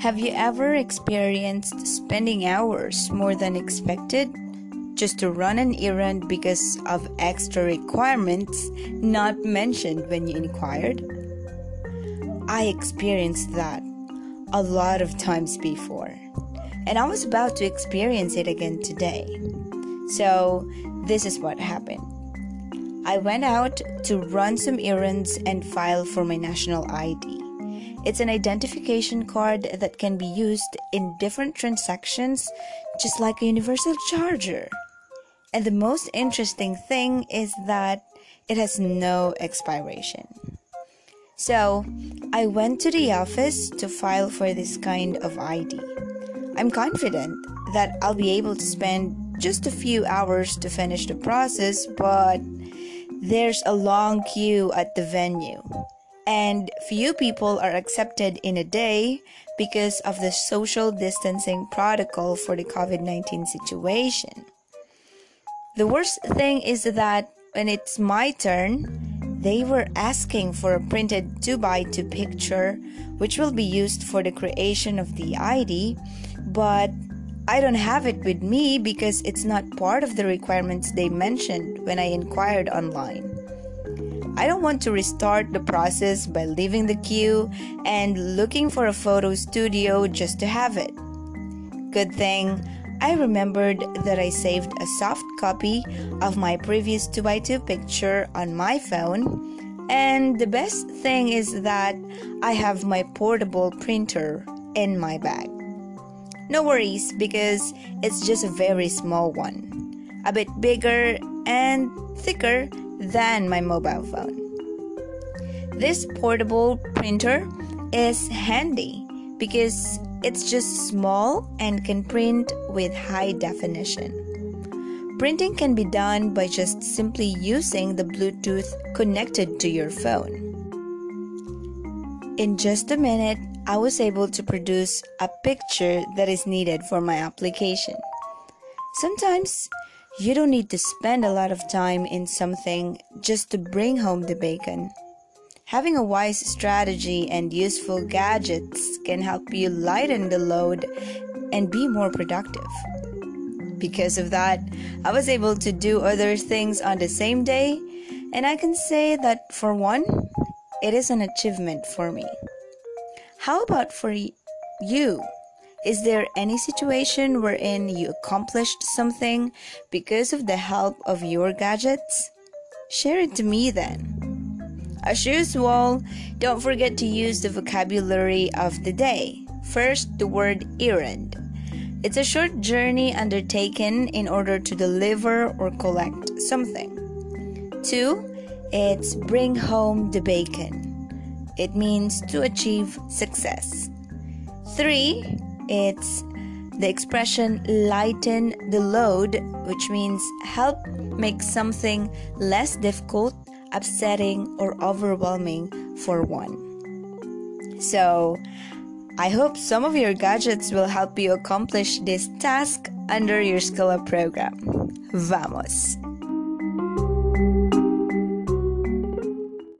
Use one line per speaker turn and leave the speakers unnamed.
Have you ever experienced spending hours more than expected just to run an errand because of extra requirements not mentioned when you inquired? I experienced that a lot of times before, and I was about to experience it again today. So, this is what happened. I went out to run some errands and file for my national ID. It's an identification card that can be used in different transactions, just like a universal charger. And the most interesting thing is that it has no expiration. So, I went to the office to file for this kind of ID. I'm confident that I'll be able to spend just a few hours to finish the process, but there's a long queue at the venue and few people are accepted in a day because of the social distancing protocol for the COVID 19 situation. The worst thing is that when it's my turn, they were asking for a printed 2 by 2 picture, which will be used for the creation of the ID, but I don't have it with me because it's not part of the requirements they mentioned when I inquired online. I don't want to restart the process by leaving the queue and looking for a photo studio just to have it. Good thing I remembered that I saved a soft copy of my previous 2x2 picture on my phone, and the best thing is that I have my portable printer in my bag. No worries because it's just a very small one, a bit bigger and thicker than my mobile phone. This portable printer is handy because it's just small and can print with high definition. Printing can be done by just simply using the Bluetooth connected to your phone. In just a minute, I was able to produce a picture that is needed for my application. Sometimes you don't need to spend a lot of time in something just to bring home the bacon. Having a wise strategy and useful gadgets can help you lighten the load and be more productive. Because of that, I was able to do other things on the same day, and I can say that for one, it is an achievement for me. How about for you? Is there any situation wherein you accomplished something because of the help of your gadgets? Share it to me then. As usual, don't forget to use the vocabulary of the day. First, the word errand. It's a short journey undertaken in order to deliver or collect something. Two, it's bring home the bacon. It means to achieve success. Three, it's the expression lighten the load, which means help make something less difficult, upsetting, or overwhelming for one. So, I hope some of your gadgets will help you accomplish this task under your Up program. Vamos!